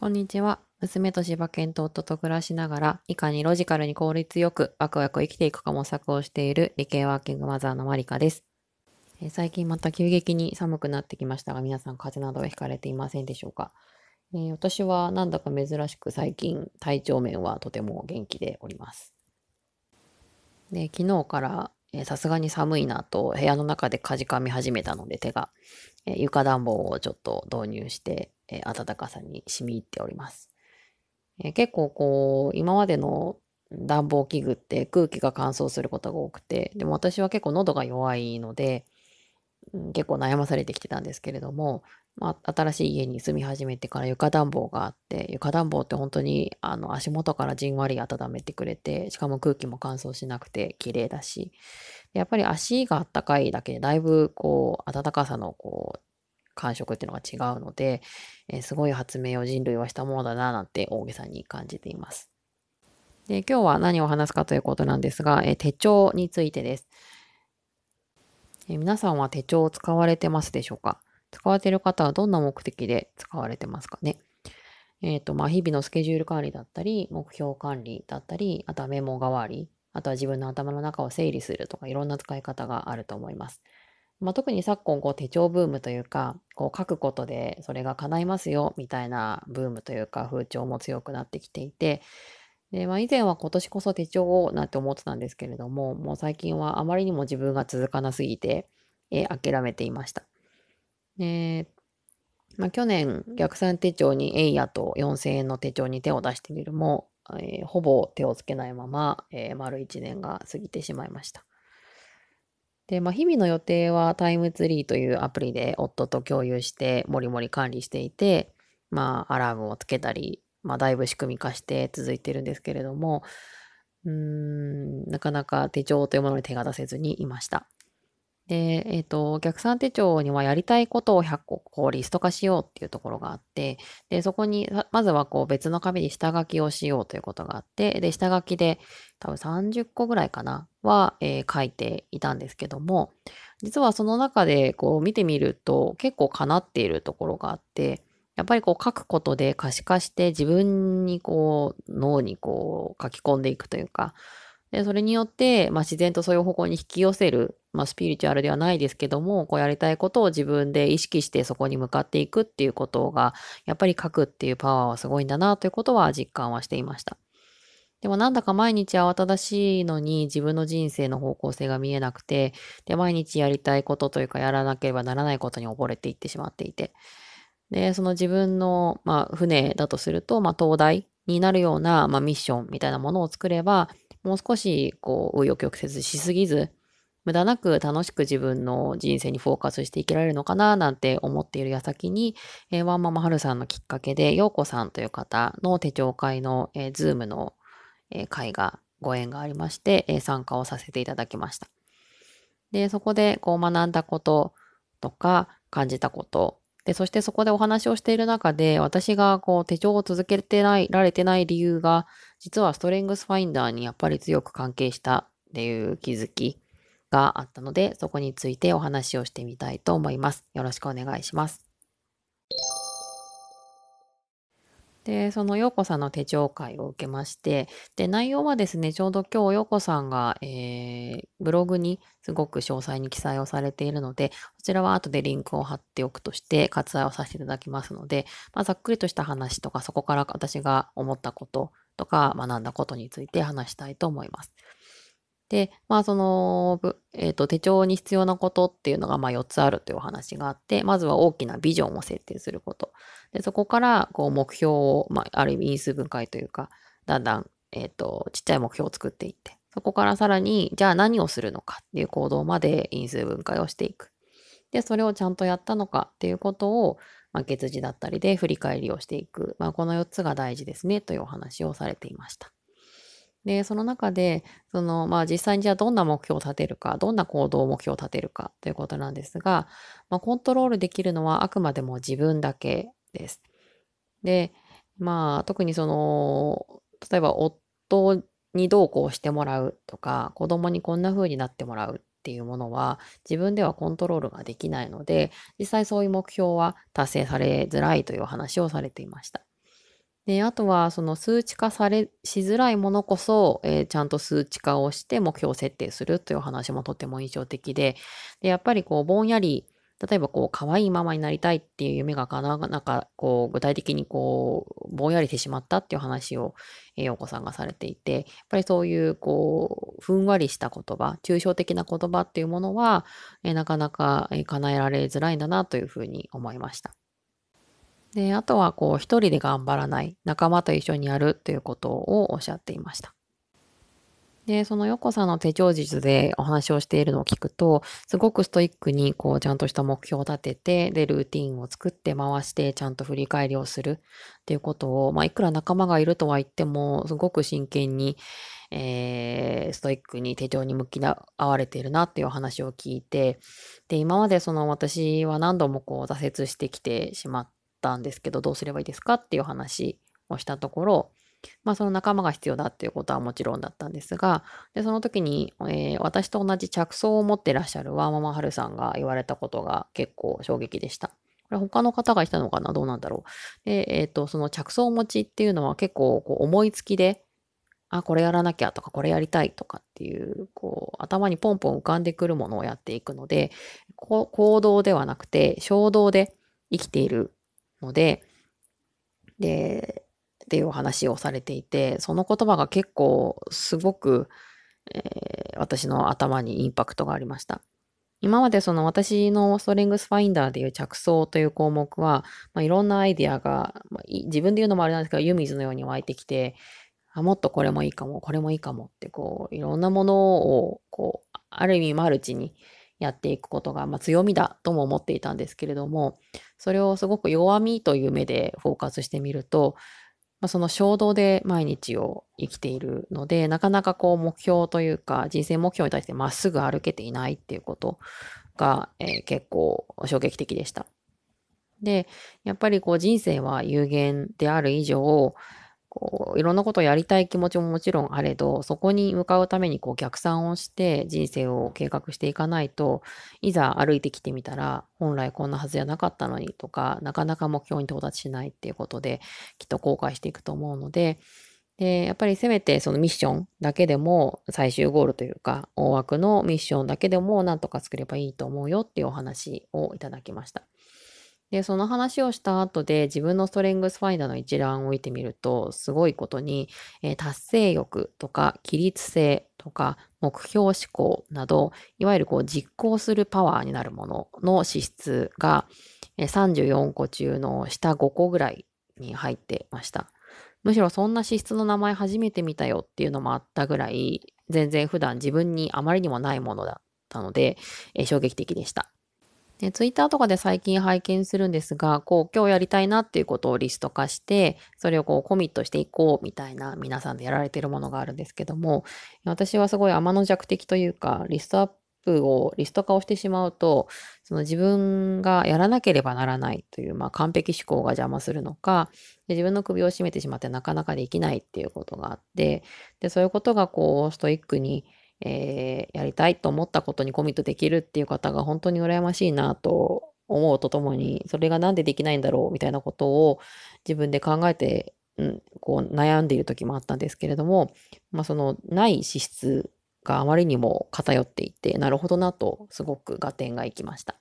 こんにちは。娘と柴犬と夫と暮らしながら、いかにロジカルに効率よくワクワク生きていくか模索をしている理系ワーキングマザーのマリカです。え最近また急激に寒くなってきましたが、皆さん風邪などはひかれていませんでしょうか、えー私はなんだか珍しく最近体調面はとても元気でおります。で、昨日からさすがに寒いなと部屋の中でかじかみ始めたので手が、えー床暖房をちょっと導入して、えー暖かさに染み入っております。えー結構こう、今までの暖房器具って空気が乾燥することが多くて、でも私は結構喉が弱いので、うん結構悩まされてきてたんですけれども、まあ、新しい家に住み始めてから床暖房があって、床暖房って本当にあの足元からじんわり温めてくれて、しかも空気も乾燥しなくて綺麗だし、やっぱり足があったかいだけでだいぶこう暖かさのこう感触っていうのが違うので、えーすごい発明を人類はしたものだななんて大げさに感じています。で今日は何を話すかということなんですが、えー手帳についてです。えー皆さんは手帳を使われてますでしょうか？使われている方はどんな目的で使われてますかね？えっ、と、まあ、日々のスケジュール管理だったり、目標管理だったり、あとはメモ代わり、あとは自分の頭の中を整理するとか、いろんな使い方があると思います。まあ、特に昨今、こう手帳ブームというか、こう書くことでそれが叶いますよ、みたいなブームというか、風潮も強くなってきていて、で、まあ、以前は今年こそ手帳をなんて思ってたんですけれども、もう最近はあまりにも自分が続かなすぎて、え諦めていました。で、まあ、去年逆算手帳にエイヤと4000円の手帳に手を出してみるも、えーほぼ手をつけないまま、えー丸1年が過ぎてしまいました。で、まあ、日々の予定はタイムツリーというアプリで夫と共有してもりもり管理していて、まあ、アラームをつけたり、まあ、だいぶ仕組み化して続いてるんですけれども、うーん、なかなか手帳というものに手が出せずにいました。で、えっ、と、お客さん手帳にはやりたいことを100個こうリスト化しようっていうところがあって、で、そこにまずはこう別の紙に下書きをしようということがあって、で、下書きで多分30個ぐらいかなは、えー書いていたんですけども、実はその中でこう見てみると結構叶っているところがあって、やっぱりこう書くことで可視化して自分にこう脳にこう書き込んでいくというか、で、それによって、まあ、自然とそういう方向に引き寄せる、まあ、スピリチュアルではないですけども、こうやりたいことを自分で意識してそこに向かっていくっていうことが、やっぱり書くっていうパワーはすごいんだなということは実感はしていました。でもなんだか毎日慌ただしいのに自分の人生の方向性が見えなくて、で、毎日やりたいことというかやらなければならないことに溺れていってしまっていて。で、その自分の、まあ、船だとすると、まあ、灯台になるような、まあ、ミッションみたいなものを作れば、もう少し、こう、紆余曲折しすぎず、無駄なく楽しく自分の人生にフォーカスしていけられるのかななんて思っている矢先に、えーワンママハルさんのきっかけで、陽子さんという方の手帳会の、えー、ズームの、えー会が、ご縁がありまして、えー参加をさせていただきました。で、そこでこう学んだこととか感じたこと、で、そしてそこでお話をしている中で、私がこう手帳を続けてない、られてない理由が、実はストレングスファインダーにやっぱり強く関係したっていう気づきがあったので、そこについてお話をしてみたいと思います。よろしくお願いします。で、その陽子さんの手帳会を受けまして、で、内容はですね、ちょうど今日陽子さんが、えーブログにすごく詳細に記載をされているので、こちらは後でリンクを貼っておくとして割愛をさせていただきますので、まあ、ざっくりとした話とか、そこから私が思ったこととか、学んだことについて話したいと思います。で、まあ、その、えっ、と、手帳に必要なことっていうのが、まあ、4つあるというお話があって、まずは大きなビジョンを設定すること。で、そこから、こう、目標を、まあ、ある意味因数分解というか、だんだん、えっ、と、ちっちゃい目標を作っていって、そこからさらに、じゃあ何をするのかっていう行動まで因数分解をしていく。で、それをちゃんとやったのかっていうことを、まあ、月次だったりで振り返りをしていく。まあ、この4つが大事ですねというお話をされていました。で、その中で、その、まあ実際にじゃあどんな目標を立てるか、どんな行動を目標を立てるかということなんですが、まあコントロールできるのはあくまでも自分だけです。で、まあ特にその、例えば夫にどうこうしてもらうとか、子供にこんな風になってもらうっていうものは自分ではコントロールができないので、実際そういう目標は達成されづらいという話をされていました。で、あとはその数値化されしづらいものこそ、えーちゃんと数値化をして目標を設定するという話もとても印象的で、で、やっぱりこうぼんやり、例えばこう可愛いママになりたいっていう夢が叶わなんかこう具体的にこうぼんやりしてしまったっていう話をえー陽子さんがされていて、やっぱりそういうこうふんわりした言葉、抽象的な言葉っていうものは、えなかなか叶えられづらいんだなというふうに思いました。で、あとはこう一人で頑張らない、仲間と一緒にやるということをおっしゃっていました。で、その横さんの手帳術でお話をしているのを聞くと、すごくストイックにこうちゃんとした目標を立てて、で、ルーティンを作って回して、ちゃんと振り返りをするっていうことを、まあ、いくら仲間がいるとは言っても、すごく真剣に、えーストイックに手帳に向き合われているなっていうお話を聞いて、で、今までその私は何度もこう挫折してきてしまったんですけど、どうすればいいですかっていう話をしたところ、まあその仲間が必要だっていうことはもちろんだったんですが、で、その時に、えー私と同じ着想を持ってらっしゃるワーママハルさんが言われたことが結構衝撃でした。これ他の方がしたのかな？どうなんだろう？で、えっ、と、その着想持ちっていうのは結構こう思いつきで、あ、これやらなきゃとか、これやりたいとかっていう、こう、頭にポンポン浮かんでくるものをやっていくので、こ行動ではなくて、衝動で生きているので、で、っていうお話をされていて、その言葉が結構すごく、えー私の頭にインパクトがありました。今までその私のストレングスファインダーでいう着想という項目は、まあ、いろんなアイディアが、まあ自分で言うのもあれなんですけど、湯水のように湧いてきて、あ、もっとこれもいいかも、これもいいかもって、こう、いろんなものを、こう、ある意味マルチにやっていくことが、まあ、強みだとも思っていたんですけれども、それをすごく弱みという目でフォーカスしてみると、まあ、その衝動で毎日を生きているので、なかなかこう目標というか、人生目標に対してまっすぐ歩けていないっていうことが、えー結構衝撃的でした。で、やっぱりこう人生は有限である以上、こういろんなことをやりたい気持ちももちろんあれど、そこに向かうためにこう逆算をして人生を計画していかないと、いざ歩いてきてみたら、本来こんなはずじゃなかったのにとか、なかなか目標に到達しないっていうことで、きっと後悔していくと思うので、で、やっぱりせめてそのミッションだけでも最終ゴールというか、大枠のミッションだけでもなんとか作ればいいと思うよっていうお話をいただきました。で、その話をした後で自分のストレングスファインダーの一覧を見てみると、すごいことに、えー達成欲とか、規律性とか、目標思考など、いわゆるこう実行するパワーになるものの資質が、えー34個中の下5個ぐらいに入ってました。むしろそんな資質の名前初めて見たよっていうのもあったぐらい、全然普段自分にあまりにもないものだったので、えー衝撃的でした。で、ツイッターとかで最近拝見するんですが、こう、今日やりたいなっていうことをリスト化して、それをこう、コミットしていこうみたいな皆さんでやられているものがあるんですけども、私はすごい天の弱的というか、リストアップを、リスト化をしてしまうと、その自分がやらなければならないという、まあ、完璧思考が邪魔するのか、で自分の首を絞めてしまってなかなかできないっていうことがあって、で、そういうことがこう、ストイックに、えーやりたいと思ったことにコミットできるっていう方が本当に羨ましいなと思うとともに、それがなんでできないんだろうみたいなことを自分で考えて、うん、こう悩んでいる時もあったんですけれども、まあそのない資質があまりにも偏っていて、なるほどなとすごく合点がいきました。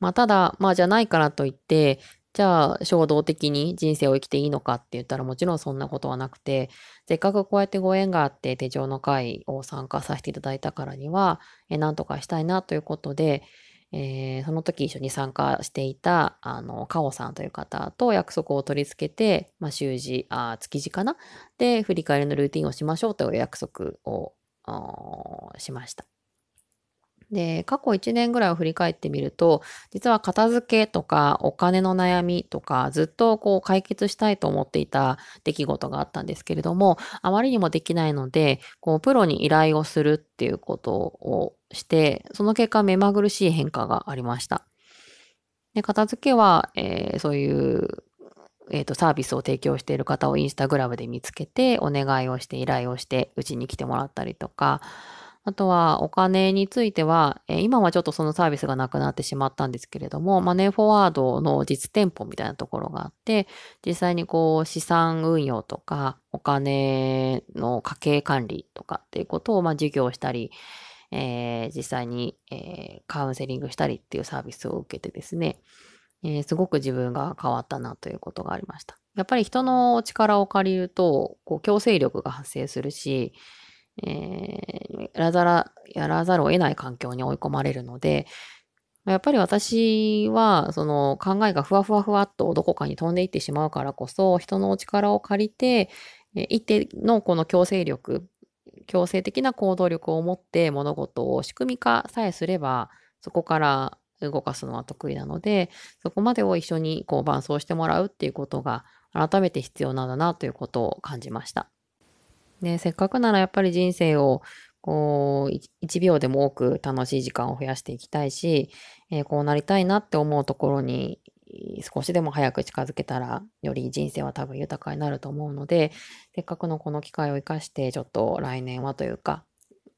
まあただ、まあじゃないからといって、じゃあ衝動的に人生を生きていいのかって言ったらもちろんそんなことはなくて、せっかくこうやってご縁があって手帳の会を参加させていただいたからには、えなんとかしたいなということで、えーその時一緒に参加していた、あの、カオさんという方と約束を取り付けて、まあ、週次、あ月次かな？で、振り返りのルーティンをしましょうという約束をしました。で、過去1年ぐらいを振り返ってみると、実は片付けとかお金の悩みとかずっとこう解決したいと思っていた出来事があったんですけれども、あまりにもできないので、こうプロに依頼をするっていうことをして、その結果目まぐるしい変化がありました。で、片付けは、えーそういう、えーと、サービスを提供している方をインスタグラムで見つけて、お願いをして依頼をして、うちに来てもらったりとか、あとはお金については、え今はちょっとそのサービスがなくなってしまったんですけれども、マネーフォワードの実店舗みたいなところがあって、実際にこう資産運用とか、お金の家計管理とかっていうことをまあ授業したり、えー実際に、えーカウンセリングしたりっていうサービスを受けてですね、えーすごく自分が変わったなということがありました。やっぱり人の力を借りると、こう強制力が発生するし、えーやらざら、やらざるを得ない環境に追い込まれるので、やっぱり私は、その考えがふわふわふわっとどこかに飛んでいってしまうからこそ、人のお力を借りて、一定のこの強制力、強制的な行動力を持って物事を仕組み化さえすれば、そこから動かすのは得意なので、そこまでを一緒にこう伴走してもらうっていうことが改めて必要なんだなということを感じました。で、せっかくならやっぱり人生をこう、1秒でも多く楽しい時間を増やしていきたいし、えーこうなりたいなって思うところに少しでも早く近づけたら、より人生は多分豊かになると思うので、せっかくのこの機会を生かして、ちょっと来年はというか、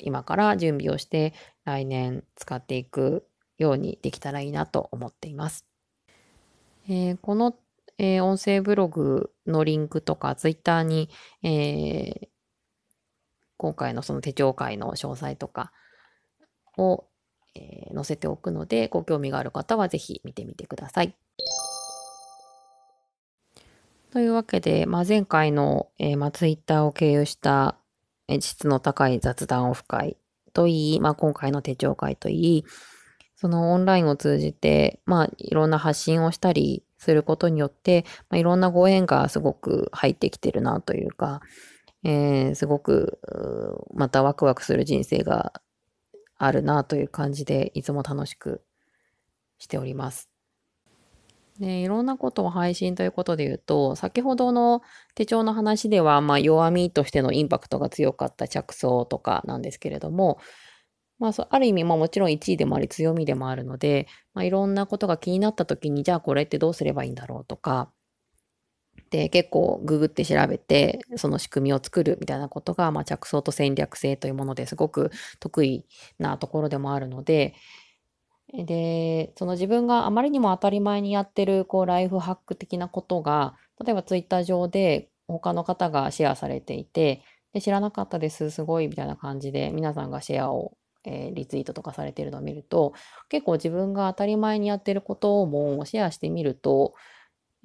今から準備をして来年使っていくようにできたらいいなと思っています。えーこの、えー音声ブログのリンクとか、ツイッターに、えー今回のその手帳会の詳細とかを、えー載せておくので、ご興味がある方はぜひ見てみてください。というわけで、まあ、前回の、えーまあ、ツイッターを経由した、えー質の高い雑談オフ会といい、まあ、今回の手帳会といい、そのオンラインを通じて、まあ、いろんな発信をしたりすることによって、まあ、いろんなご縁がすごく入ってきてるなというか、えーすごく、またワクワクする人生があるなという感じで、いつも楽しくしております。で、いろんなことを配信ということで言うと、先ほどの手帳の話では、まあ、弱みとしてのインパクトが強かった着想とかなんですけれども、まあ、ある意味、まあ、もちろん1位でもあり強みでもあるので、まあ、いろんなことが気になった時に、じゃあこれってどうすればいいんだろうとか、で、結構ググって調べて、その仕組みを作るみたいなことが、まあ、着想と戦略性というものですごく得意なところでもあるので、で、その自分があまりにも当たり前にやってる、こう、ライフハック的なことが、例えばツイッター上で他の方がシェアされていて、で、知らなかったです、すごい、みたいな感じで、皆さんがシェアを、えーリツイートとかされてるのを見ると、結構自分が当たり前にやってることをもシェアしてみると、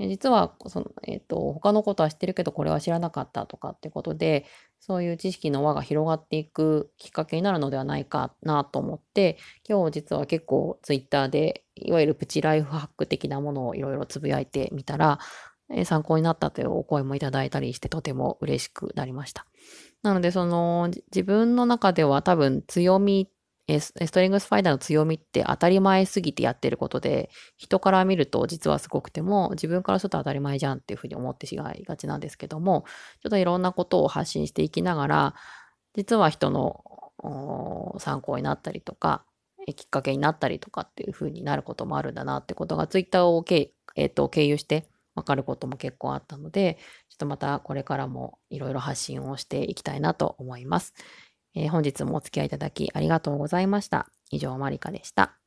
実はその、えっと他のことは知ってるけどこれは知らなかったとかってことでそういう知識の輪が広がっていくきっかけになるのではないかなと思って今日実は結構ツイッターでいわゆるプチライフハック的なものをいろいろつぶやいてみたら、えー参考になったというお声もいただいたりしてとても嬉しくなりました。なのでその自分の中では多分強みえーストリングスファイダーの強みって当たり前すぎてやってることで人から見ると実はすごくても自分からすると当たり前じゃんっていうふうに思ってしまいがちなんですけどもちょっといろんなことを発信していきながら実は人の参考になったりとかきっかけになったりとかっていうふうになることもあるんだなってことがツイッターを,、えーと経由して分かることも結構あったのでちょっとまたこれからもいろいろ発信をしていきたいなと思います。えー本日もお付き合いいただきありがとうございました。以上、マリカでした。